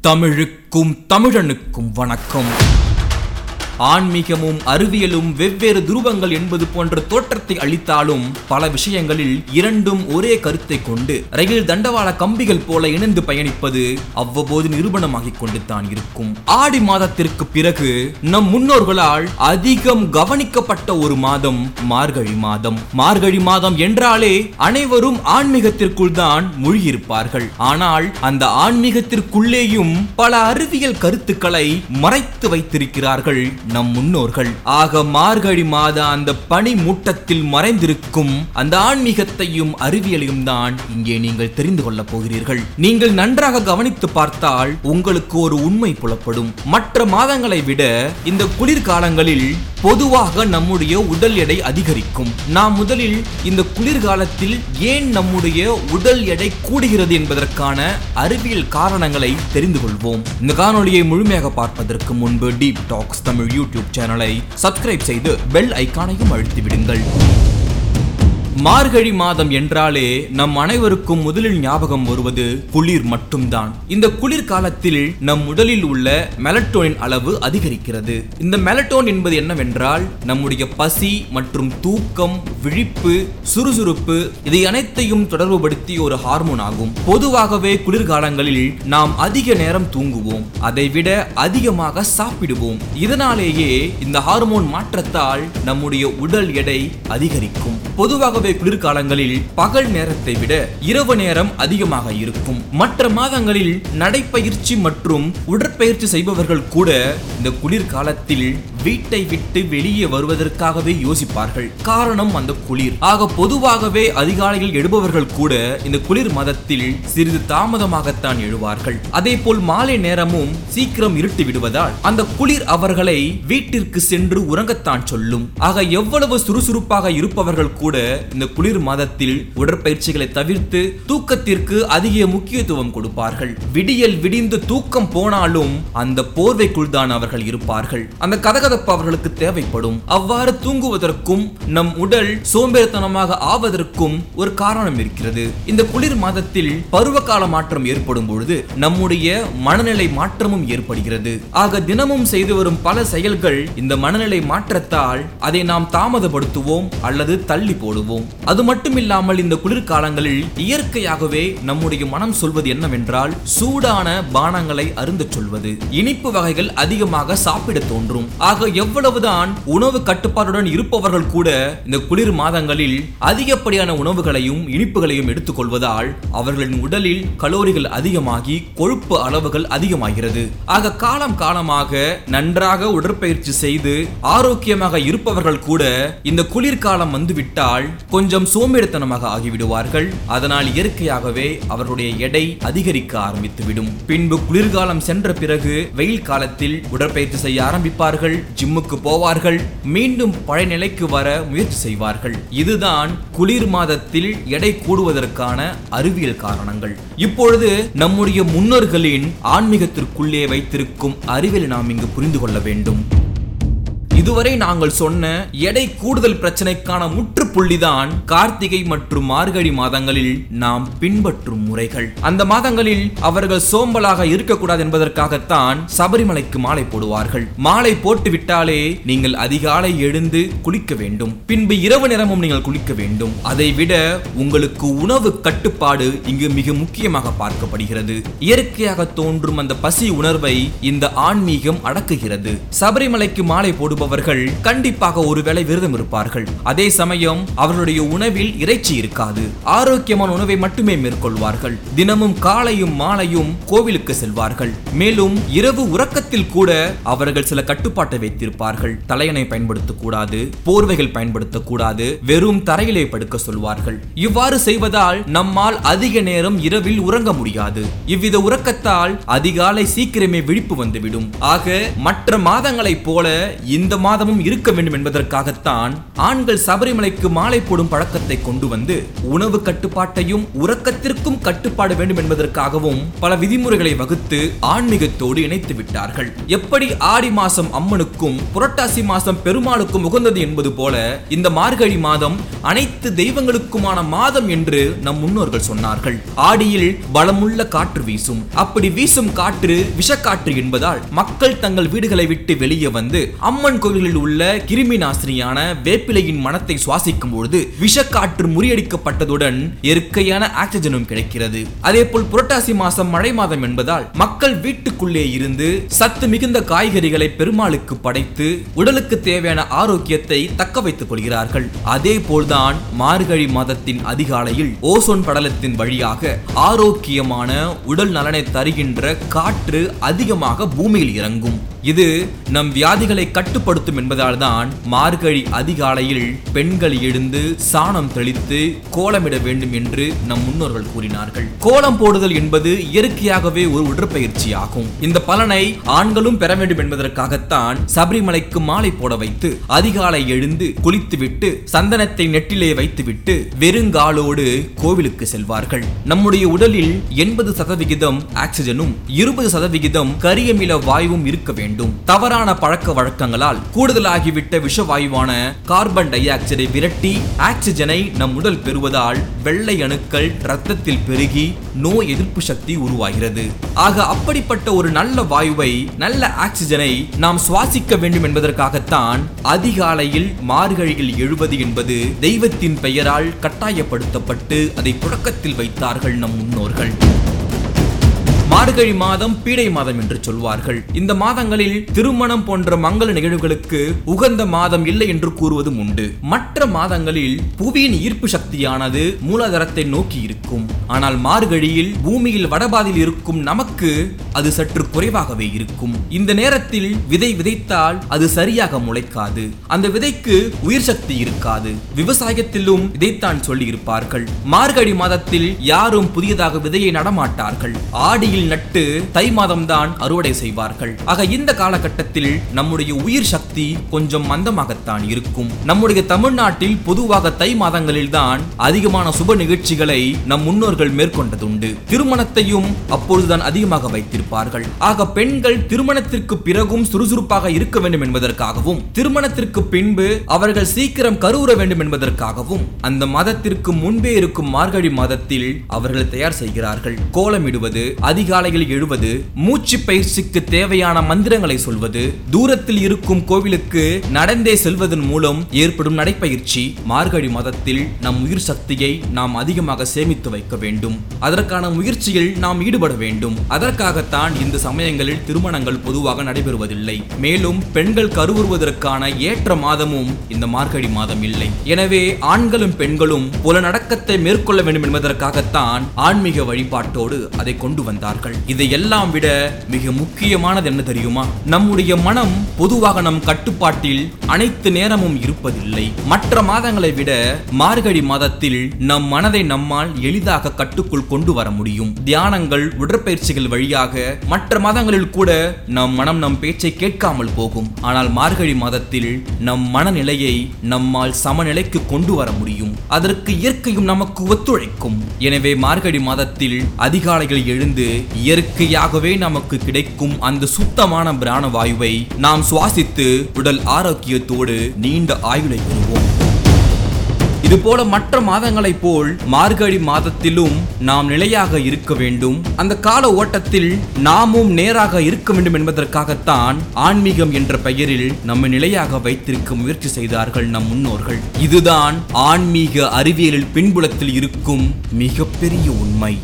தமிழுக்கும் தமிழனுக்கும் வணக்கம். ஆன்மீகமும் அறிவியலும் வெவ்வேறு துருவங்கள் என்பது போன்ற தோற்றத்தை அளித்தாலும் பல விஷயங்களில் இரண்டும் ஒரே கருத்தை கொண்டு ரயில் தண்டவாள கம்பிகள் போல இணைந்து பயணிப்பது அவ்வப்போது நிரூபணமாகிக் கொண்டு தான் இருக்கும். ஆடி மாதத்திற்கு பிறகு நம் முன்னோர்களால் அதிகம் கவனிக்கப்பட்ட ஒரு மாதம் மார்கழி மாதம். மார்கழி மாதம் என்றாலே அனைவரும் ஆன்மீகத்திற்குள் தான் மூழ்கியிருப்பார்கள். ஆனால் அந்த ஆன்மீகத்திற்குள்ளேயும் பல அறிவியல் கருத்துக்களை மறைத்து வைத்திருக்கிறார்கள் நம் முன்னோர்கள். ஆக மார்கழி மாத அந்த பனி மூட்டத்தில் மறைந்திருக்கும் அந்த ஆன்மீகத்தையும் அறிவியலையும் தான் இங்கே நீங்கள் தெரிந்து கொள்ளப் போகிறீர்கள். நீங்கள் நன்றாக கவனித்து பார்த்தால் உங்களுக்கு ஒரு உண்மை புலப்படும். மற்ற மாதங்களை விட இந்த குளிர்காலங்களில் பொதுவாக நம்முடைய உடல் எடை அதிகரிக்கும். நாம் முதலில் இந்த குளிர்காலத்தில் ஏன் நம்முடைய உடல் எடை கூடுகிறது என்பதற்கான அறிவியல் காரணங்களை தெரிந்து கொள்வோம். இந்த காணொலியை முழுமையாக பார்ப்பதற்கு முன்பு டீப் டாக்ஸ் தமிழ் யூடியூப் சேனலை சப்ஸ்கிரைப் செய்து பெல் ஐக்கானையும் அழுத்தி விடுங்கள் மார்கழி மாதம் என்றாலே நம் அனைவருக்கும் முதலில் ஞாபகம் வருவது குளிர் மட்டும்தான். இந்த குளிர் காலத்தில் நம் உடலில் உள்ள மெலட்டோனின் அளவு அதிகரிக்கிறது. இந்த மெலட்டோன் என்பது என்னவென்றால் நம்முடைய பசி மற்றும் தூக்கம் விழிப்பு சுறுசுறுப்பு இதை அனைத்தையும் தொடர்புபடுத்தி ஒரு ஹார்மோன் ஆகும். பொதுவாகவே குளிர்காலங்களில் நாம் அதிக நேரம் தூங்குவோம். அதைவிட அதிகமாக சாப்பிடுவோம். இதனாலேயே இந்த ஹார்மோன் மாற்றத்தால் நம்முடைய உடல் எடை அதிகரிக்கும். பொதுவாகவே குளிர்காலங்களில் பகல் நேரத்தை விட இரவு நேரம் அதிகமாக இருக்கும். மற்ற மாதங்களில் நடைப்பயிற்சி மற்றும் உடற்பயிற்சி செய்பவர்கள் கூட இந்த குளிர்காலத்தில் வீட்டை விட்டு வெளியே வருவதற்காகவே யோசிப்பார்கள். காரணம் அந்த குளிர். ஆக பொதுவாகவே அதிகாலையில் எழுபவர்கள் கூட இந்த குளிர் மாதத்தில் சிறிது தாமதமாகத்தான் எழுவார்கள். அதே போல் மாலை நேரமும் சீக்கிரம் இருட்டு விடுவதால் அந்த குளிர் அவர்களை வீட்டிற்கு சென்று உறங்கத்தான் சொல்லும். ஆக எவ்வளவு சுறுசுறுப்பாக இருப்பவர்கள் கூட இந்த குளிர் மாதத்தில் உடற்பயிற்சிகளை தவிர்த்து தூக்கத்திற்கு அதிக முக்கியத்துவம் கொடுப்பார்கள். விடியல் விடிந்து தூக்கம் போனாலும் அந்த போர்வைக்குள் தான் அவர்கள் இருப்பார்கள். அந்த கதகதப்பு அவர்களுக்கு தேவைப்படும். அவ்வாறு தூங்குவதற்கும் நம் உடல் சோம்பேறித்தனமாக ஆவதற்கும் ஒரு காரணம் இருக்கிறது. இந்த குளிர் மாதத்தில் பருவகால மாற்றம் ஏற்படும் பொழுது நம்முடைய மனநிலை மாற்றமும் ஏற்படுகிறது. ஆக தினமும் செய்து வரும் பல செயல்கள் இந்த மனநிலை மாற்றத்தால் அதை நாம் தாமதப்படுத்துவோம் அல்லது தள்ளி போடுவோம். அது மட்டும் இல்லாமல் இந்த குளிர்காலங்களில் இயற்கையாகவே நம்முடைய மனம் சொல்வது என்னவென்றால் சூடான பானங்களை அருந்தச் சொல்வது. இனிப்பு வகைகள் அதிகமாக சாப்பிட தோன்றும். ஆக எவ்வளவுதான் உணவு கட்டுப்பாட்டுடன் இருப்பவர்கள் கூட இந்த குளிர் மாதங்களில் அதிகப்படியான உணவுகளையும் இனிப்புகளையும் எடுத்துக்கொள்வதால் அவர்களின் உடலில் கலோரிகள் அதிகமாகி கொழுப்பு அளவுகள் அதிகமாகிறது. ஆக காலம் காலமாக நன்றாக உடற்பயிற்சி செய்து ஆரோக்கியமாக இருப்பவர்கள் கூட இந்த குளிர்காலம் வந்துவிட்டால் கொஞ்சம் கொஞ்சம் சோம்பேறித்தனமாக ஆகிவிடுவார்கள். அதனால் இயற்கையாகவே அவருடைய எடை அதிகரிக்க ஆரம்பித்துவிடும். பின்பு குளிர்காலம் சென்ற பிறகு வெயில் காலத்தில் உடற்பயிற்சி செய்ய ஆரம்பிப்பார்கள் ஜிம்முக்கு போவார்கள் மீண்டும் பழைய நிலைக்கு வர முயற்சி செய்வார்கள். இதுதான் குளிர் மாதத்தில் எடை கூடுவதற்கான அறிவியல் காரணங்கள். இப்பொழுது நம்முடைய முன்னோர்களின் ஆன்மீகத்திற்குள்ளே வைத்திருக்கும் அறிவியலை நாம் இங்கு புரிந்து கொள்ள வேண்டும். இதுவரை நாங்கள் சொன்ன எடை கூடுதல் பிரச்சனைக்கான முற்றுப்புள்ளிதான் கார்த்திகை மற்றும் மார்கழி மாதங்களில் நாம் பின்பற்றும் முறைகள். அந்த மாதங்களில் அவர்கள் சோம்பலாக இருக்கக்கூடாது என்பதற்காகத்தான் சபரிமலைக்கு மாலை போடுவார்கள். மாலை போட்டு விட்டாலே நீங்கள் அதிகாலை எழுந்து குளிக்க வேண்டும். பின்பு இரவு நேரமும் நீங்கள் குளிக்க வேண்டும். அதை விட உங்களுக்கு உணவு கட்டுப்பாடு இங்கு மிக முக்கியமாக பார்க்கப்படுகிறது. இயற்கையாக தோன்றும் அந்த பசி உணர்வை இந்த ஆன்மீகம் அடக்குகிறது. சபரிமலைக்கு மாலை போடுபவர் அவர்கள் கண்டிப்பாக ஒருவேளை விரதம் இருப்பார்கள். அதே சமயம் அவர்களுடைய உணவில் இறைச்சி இருக்காது. ஆரோக்கியமான உணவை மட்டுமே மேற்கொள்வார்கள். தினமும் காலையும் மாலையும் கோவிலுக்கு செல்வார்கள். மேலும் இரவு உறக்கத்தில் கூட அவர்கள் சில கட்டுப்பாட்டை வைத்திருப்பார்கள். தலையணை பயன்படுத்தக்கூடாது போர்வைகள் பயன்படுத்தக்கூடாது வெறும் தரையிலே படுக்க சொல்வார்கள். இவ்வாறு செய்வதால் நம்மால் அதிக நேரம் இரவில் உறங்க முடியாது. இவ்வித உறக்கத்தால் அதிகாலை சீக்கிரமே விழிப்பு வந்துவிடும். ஆக மற்ற மாதங்களைப் போல இந்த இந்த மாதமும் இருக்க வேண்டும் என்பதற்காகத்தான் ஆண்கள் சபரிமலைக்கு மாலை போடும் பழக்கத்தை கொண்டு வந்து உணவு கட்டுப்பாட்டையும் உறக்கத்திற்கும் கட்டுப்பாடு வேண்டும் என்பதற்காகவும் பல விதிமுறைகளை வகுத்து ஆன்மீகத்தோடு இணைத்து விட்டார்கள். எப்படி ஆடி மாசம் அம்மனுக்கும் புரட்டாசி மாசம் பெருமாளுக்கும் உகந்தது என்பது போல இந்த மார்கழி மாதம் அனைத்து தெய்வங்களுக்குமான மாதம் என்று நம் முன்னோர்கள் சொன்னார்கள். ஆடியில் பலமுள்ள காற்று வீசும். அப்படி வீசும் காற்று விஷக்காற்று என்பதால் மக்கள் தங்கள் வீடுகளை விட்டு வெளியே வந்து அம்மன் கோவில்களில் உள்ள கிருமி நாசினியான வேப்பிலையின் மனத்தை சுவாசிக்கும் பொழுது விஷக்காற்று முறியடிக்கப்பட்டதுடன் இயற்கையான ஆக்சிஜனும் கிடைக்கிறது. அதே போல் புரட்டாசி மாசம் மழை மாதம் என்பதால் மக்கள் வீட்டுக்குள்ளே இருந்து சத்து மிகுந்த காய்கறிகளை பெருமாளுக்கு படைத்து உடலுக்கு தேவையான ஆரோக்கியத்தை தக்க வைத்துக் கொள்கிறார்கள். அதே போல்தான் மார்கழி மாதத்தின் அதிகாலையில் ஓசோன் படலத்தின் வழியாக ஆரோக்கியமான உடல் நலனை தருகின்ற காற்று அதிகமாக பூமியில் இறங்கும். இது நம் வியாதிகளை கட்டுப்படுத்த என்பதால் தான் மார்கழி அதிகாலையில் பெண்கள் எழுந்து சாணம் தெளித்து கோலமிட வேண்டும் என்று நம் முன்னோர்கள் கூறினார்கள். கோலம் போடுதல் என்பது இயற்கையாகவே ஒரு உடற்பயிற்சி ஆகும் இந்த பலனை ஆண்களும் பெற வேண்டும் என்பதற்காகத்தான் சபரிமலைக்கு மாலை போட வைத்து அதிகாலை எழுந்து குளித்துவிட்டு சந்தனத்தை நெட்டிலே வைத்துவிட்டு வெறுங்காலோடு கோவிலுக்கு செல்வார்கள். நம்முடைய உடலில் எண்பது சதவிகிதம் ஆக்சிஜனும் இருபது சதவிகிதம் கரியமில வாயுவும் இருக்க வேண்டும். தவறான பழக்க வழக்கங்களால் கூடுதலாகிவிட்ட விஷவாயுவான கார்பன் டை ஆக்சைடை விரட்டி ஆக்சிஜனை நம் உடல் பெறுவதால் வெள்ளை அணுக்கள் ரத்தத்தில் பெருகி நோய் எதிர்ப்பு சக்தி உருவாகிறது. ஆக அப்படிப்பட்ட ஒரு நல்ல வாயுவை நல்ல ஆக்சிஜனை நாம் சுவாசிக்க வேண்டும் என்பதற்காகத்தான் அதிகாலையில் மார்கழியில் எழுவது என்பது தெய்வத்தின் பெயரால் கட்டாயப்படுத்தப்பட்டு அதை புழக்கத்தில் வைத்தார்கள் நம் முன்னோர்கள். மார்கழி மாதம் பீடை மாதம் என்று சொல்வார்கள். இந்த மாதங்களில் திருமணம் போன்ற மங்கள நிகழ்வுகளுக்கு உகந்த மாதம் இல்லை என்று கூறுவதும் உண்டு. மற்ற மாதங்களில் புவியின் ஈர்ப்பு சக்தியானது மூலாதாரத்தை நோக்கி இருக்கும். ஆனால் மார்கழியில் பூமியில் வடபாதில் இருக்கும் நமக்கு அது சற்று குறைவாகவே இருக்கும். இந்த நேரத்தில் விதை விதைத்தால் அது சரியாக முளைக்காது. அந்த விதைக்கு உயிர் சக்தி இருக்காது. விவசாயத்திலும் இதைத்தான் சொல்லி இருப்பார்கள் மார்கழி மாதத்தில் யாரும் புதியதாக விதையை நடமாட்டார்கள் ஆடியில் நட்டு தை மாதம்தான் அறுவடை செய்வார்கள். ஆக இந்த காலகட்டத்தில் நம்முடைய உயிர் சக்தி கொஞ்சம் மந்தமாகத்தான் இருக்கும். நம்முடைய தமிழ்நாட்டில் பொதுவாக தை மாதங்களில் தான் அதிகமான சுப நிகழ்ச்சிகளை நம் முன்னோர்கள் மேற்கொண்டதுண்டு. திருமணத்தையும் அப்பொழுதுதான் அதிகமாக வைத்திருப்பார்கள். ஆக பெண்கள் திருமணத்திற்கு பிறகும் சுறுசுறுப்பாக இருக்க வேண்டும் என்பதற்காகவும் திருமணத்திற்கு பின்பு அவர்கள் சீக்கிரம் கருவுற வேண்டும் என்பதற்காகவும் அந்த மாதத்திற்கு முன்பே இருக்கும் மார்கழி மாதத்தில் அவர்கள் தயார் செய்கிறார்கள். கோலமிடுவது அதிகாலையில் எழுவது மூச்சு பயிற்சிக்கு தேவையான மந்திரங்களை சொல்வது தூரத்தில் இருக்கும் கோவிலுக்கு நடந்தே செல்வதன் மூலம் ஏற்படும் நடைப்பயிற்சி மார்கழி மாதத்தில் நம் உயிர் சக்தியை நாம் அதிகமாக சேமித்து வைக்க வேண்டும். அதற்கான முயற்சியில் நாம் ஈடுபட வேண்டும். அதற்காகத்தான் இந்த சமயங்களில் திருமணங்கள் பொதுவாக நடைபெறுவதில்லை. மேலும் பெண்கள் கருவுறுவதற்கான ஏற்ற மாதமும் இந்த மார்கழி மாதம் இல்லை. எனவே ஆண்களும் பெண்களும் புலநடக்கத்தை மேற்கொள்ள வேண்டும் என்பதற்காகத்தான் ஆன்மீக வழிபாட்டோடு அதை கொண்டு வந்தார்கள். இதையெல்லாம் விட மிக முக்கியமானது என்ன தெரியுமா? நம்முடைய மனம் பொதுவாக நம் கட்டுப்பாட்டில் அனைத்து நேரமும் இருப்பதில்லை. மற்ற மாதங்களை விட மார்கழி மாதத்தில் நம் மனதை நம்மால் எளிதாக கட்டுக்குள் கொண்டு வர முடியும். தியானங்கள் உடற்பயிற்சிகள் வழியாக மற்ற மாதங்களில் கூட நம் மனம் நம் பேச்சை கேட்காமல் போகும். ஆனால் மார்கழி மாதத்தில் நம் மனநிலையை நம்மால் சமநிலைக்கு கொண்டு வர முடியும். அதற்கு இயற்கையும் நமக்கு ஒத்துழைக்கும். எனவே மார்கழி மாதத்தில் அதிகாலைகள் எழுந்து இயற்கையாகவே நமக்கு கிடைக்கும் அந்த சுத்தமான பிராண வாயுவை நாம் சுவாசித்து உடல் ஆரோக்கியத்தோடு நீண்ட ஆயுளை பெறுவோம். இது போல மற்ற மாதங்களைப் போல் மார்கழி மாதத்திலும் நாம் நிலையாக இருக்க வேண்டும். அந்த கால ஓட்டத்தில் நாமும் நேராக இருக்க வேண்டும் என்பதற்காகத்தான் ஆன்மீகம் என்ற பெயரில் நம்மை நிலையாக வைத்திருக்க முயற்சி செய்தார்கள் நம் முன்னோர்கள். இதுதான் ஆன்மீக அறிவியலில் பின்புலத்தில் இருக்கும் மிகப்பெரிய உண்மை.